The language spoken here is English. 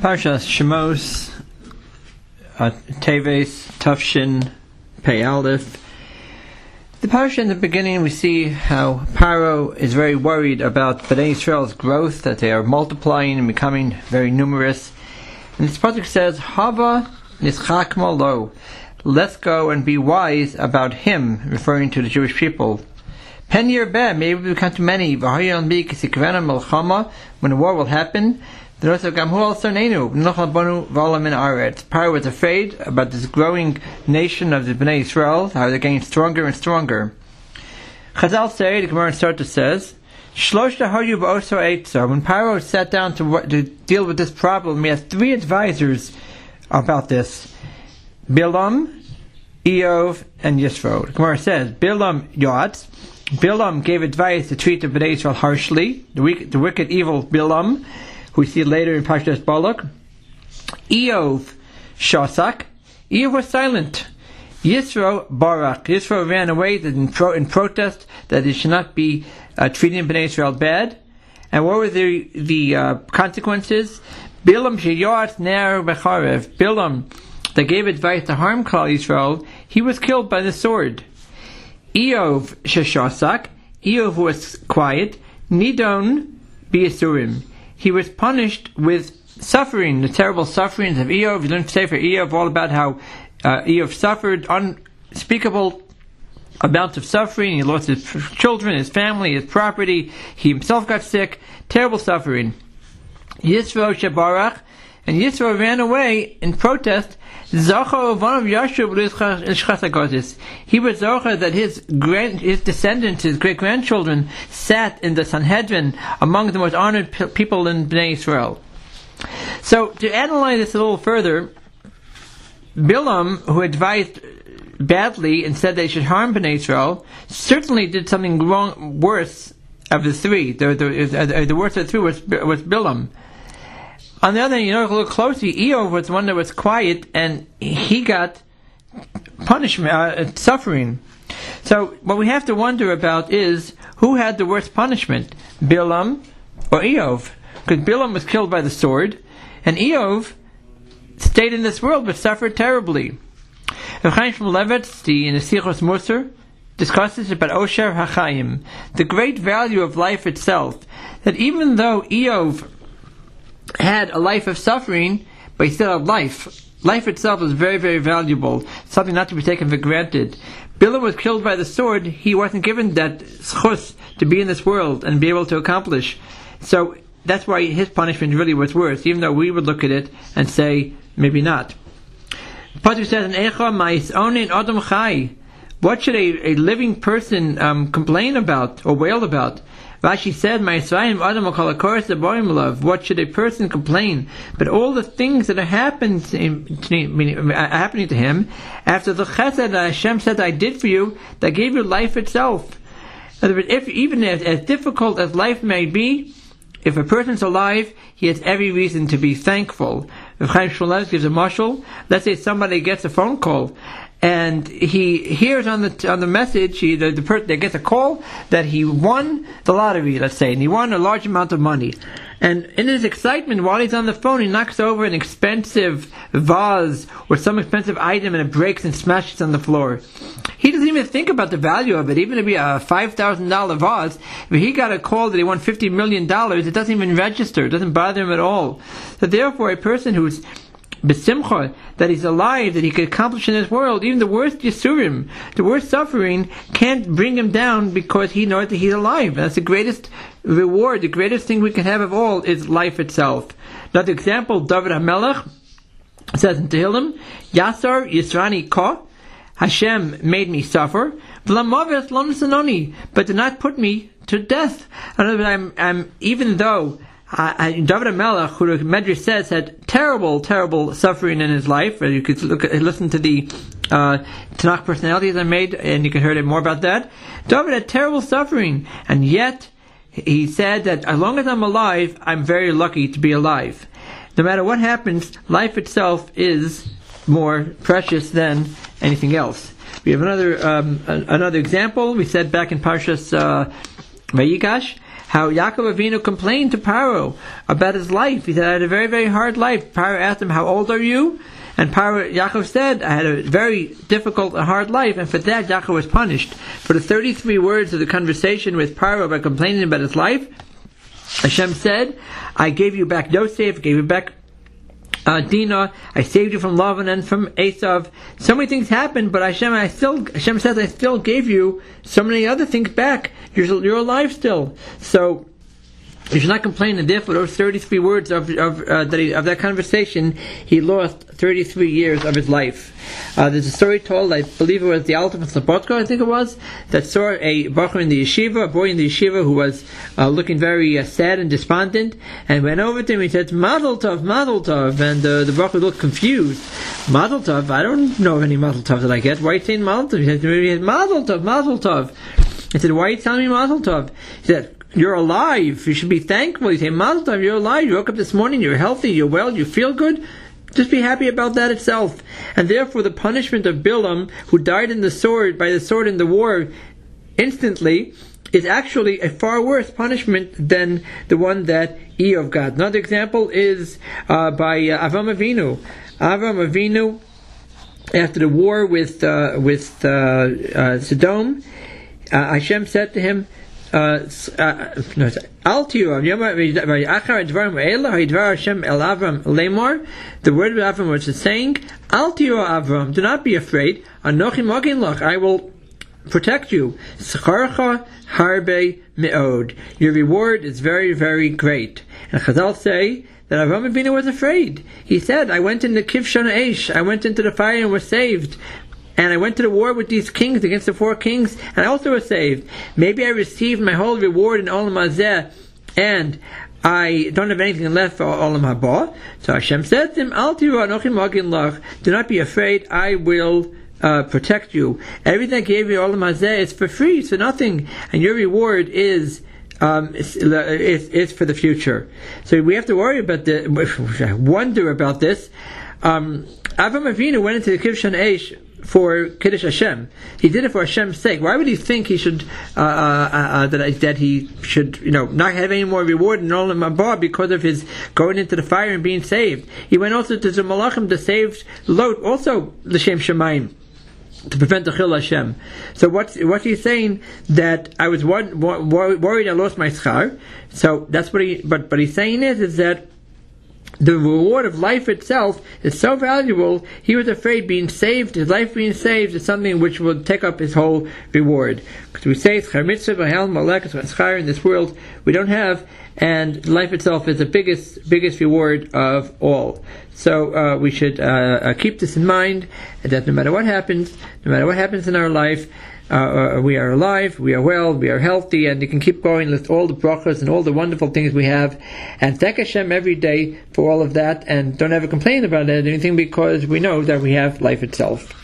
Parshas Shemos, uh, Teves, Tufshin, Pei. The parsha in the beginning, we see how Paro is very worried about Bnei Israel's growth, that they are multiplying and becoming very numerous. And this pasuk says, "Hava nischak lo." Let's go and be wise about him, referring to the Jewish people. Pen year maybe we become too many. When a war will happen, Paro was afraid about this growing nation of the Bnei Israel, how they're getting stronger and stronger. Chazal say, the Gemara in Sotah says, Shlosh the Hoyub also ate when Paro sat down to, to deal with this problem, he had three advisors about this. Bilam, Eov, and Yisro. The Gemara says, Bilam Yot, Bilam gave advice to treat the Bnei Israel harshly, the, weak, the wicked, evil Bilam, we see later in Parshas Balak. Eov Shasak. Eov was silent. Yisro Barak. Yisro ran away in, pro- in protest that he should not be uh, treating Bnei Israel bad. And what were the the uh, consequences? Bilam sheyot ner becharev. Bilam that gave advice to harm Klal Yisrael, he was killed by the sword. Eov sheshasak. Eov was quiet. Nidon biasurim he was punished with suffering, the terrible sufferings of Eov. You learn Sefer Eov all about how uh, Eov suffered unspeakable amounts of suffering. He lost his children, his family, his property. He himself got sick. Terrible suffering. Yisro Shabarach, and Yisro ran away in protest. Zocha one of Yashub uh, He was Zocha that his grand, his descendants, his great grandchildren, sat in the Sanhedrin among the most honored people in Bnei Israel. So to analyze this a little further, Bilam, who advised badly and said they should harm Bnei Israel, certainly did something wrong, worse of the three. The, the, uh, uh, the worst of the three was, was Bilam. On the other hand, you know, look closely, Eov was one that was quiet and he got punishment, uh, suffering. So what we have to wonder about is who had the worst punishment, Bilam or Eov? Because Bilam was killed by the sword, and Eov stayed in this world but suffered terribly. Chaim Shmulevitz, the in the Sichos Musar, discusses about Osher HaChaim, the great value of life itself. That even though Eov had a life of suffering, but he still had life. Life itself is very, very valuable, something not to be taken for granted. Bilam was killed by the sword, he wasn't given that zchus to be in this world and be able to accomplish. So that's why his punishment really was worse, even though we would look at it and say, maybe not. Pasuk says, Adam chai. What should a, a living person um, complain about or wail about? Rashi said, "My Yisraelim Adam love. What should a person complain? But all the things that are happening to him, uh, happening to him after the Chesed that Hashem said, "I did for you," that gave you life itself. Other words, if even as, as difficult as life may be, if a person's alive, he has every reason to be thankful. If Chaim Shmulevitz gives a mashal, let's say somebody gets a phone call and he hears on the on the message, he, the, the person that gets a call that he won the lottery, let's say, and he won a large amount of money. And in his excitement, while he's on the phone, he knocks over an expensive vase or some expensive item, and it breaks and smashes on the floor. He doesn't even think about the value of it, even if it be a five thousand dollar vase. If he got a call that he won fifty million dollars, it doesn't even register. It doesn't bother him at all. So therefore, a person who's besimcha that he's alive, that he could accomplish in this world, even the worst yisurim, the worst suffering, can't bring him down because he knows that he's alive. That's the greatest reward, the greatest thing we can have of all is life itself. Another example, David HaMelech says in Tehillim, Yasar Yisrani Ko, Hashem made me suffer, but did not put me to death. I'm, I'm, even though uh, David Melech, who the Medrash says had terrible, terrible suffering in his life. You could look, listen to the uh, Tanakh personalities I made, and you can hear more about that. David had terrible suffering, and yet he said that as long as I'm alive, I'm very lucky to be alive. No matter what happens, life itself is more precious than anything else. We have another um, another example. We said back in Parshas uh, Vayigash how Yaakov Avinu complained to Paro about his life. He said, I had a very, very hard life. Paro asked him, How old are you? And Paro, Yaakov said, I had a very difficult and hard life, and for that Yaakov was punished. For the 33 words of the conversation with Paro about complaining about his life, Hashem said, I gave you back Yosef, gave you back uh, Dina, I saved you from Lavan and from Esav. So many things happened, but Hashem, I still, Hashem says, I still gave you so many other things back. You're, you're alive still. So, you should not complain, and therefore those 33 words of, of, uh, that, he, of that conversation, he lost 33 years of his life. Uh, there's a story told, I believe it was the Alta from Slobodka, I think it was, that saw a bacher in the yeshiva, a boy in the yeshiva who was uh, looking very uh, sad and despondent, and went over to him, he said, Mazel Tov, Mazel Tov, and uh, the bacher looked confused. Mazel Tov, I don't know of any Mazel Tov that I get. Why are you saying Mazel Tov? He said, Mazel Tov, Mazel Tov. I said, why are you telling me Mazel Tov? He said, you're alive. You should be thankful. You say, Mazel you're alive. You woke up this morning, you're healthy, you're well, you feel good. Just be happy about that itself. And therefore, the punishment of Bilam, who died in the sword, by the sword in the war, instantly, is actually a far worse punishment than the one that Eov got. Another example is uh, by uh, Avram Avinu. Avram Avinu, after the war with uh, with uh, uh, Sodom, uh, Hashem said to him, The word of Avram was saying, Al tiyu Avram, do not be afraid. Anochi mogin lach, I will protect you. Harbe meod. Your reward is very, very great. And Chazal say that Avram Avinu was afraid. He said, I went into Kivshan Eish, I went into the fire and was saved and I went to the war with these kings against the four kings, and I also was saved. Maybe I received my whole reward in Olam Hazeh, and I don't have anything left for Olam Haba. So Hashem said to him, Al Do not be afraid, I will uh, protect you. Everything I gave you, Olam Hazeh, is for free, it's for nothing, and your reward is um, it's, for the future. So we have to worry about the, wonder about this. Um, Avram Avinu went into the Kivshan Eish for Kiddush Hashem. He did it for Hashem's sake. Why would he think he should uh, uh, uh, uh that that he should you know not have any more reward in Olam Haba because of his going into the fire and being saved? He went also to the Malachim to save Lot, also the Shem Shemaim to prevent the Chil Hashem. So what's what's he saying that I was wor- wor- worried I lost my schar. So that's what he. But but he's saying is is that the reward of life itself is so valuable, he was afraid being saved, his life being saved, is something which will take up his whole reward. Because we say, in this world, we don't have, and life itself is the biggest, biggest reward of all. So uh, we should uh, uh, keep this in mind, that no matter what happens, no matter what happens in our life, uh, uh, we are alive, we are well, we are healthy, and you can keep going with all the brachas and all the wonderful things we have. And thank Hashem every day for all of that, and don't ever complain about anything because we know that we have life itself.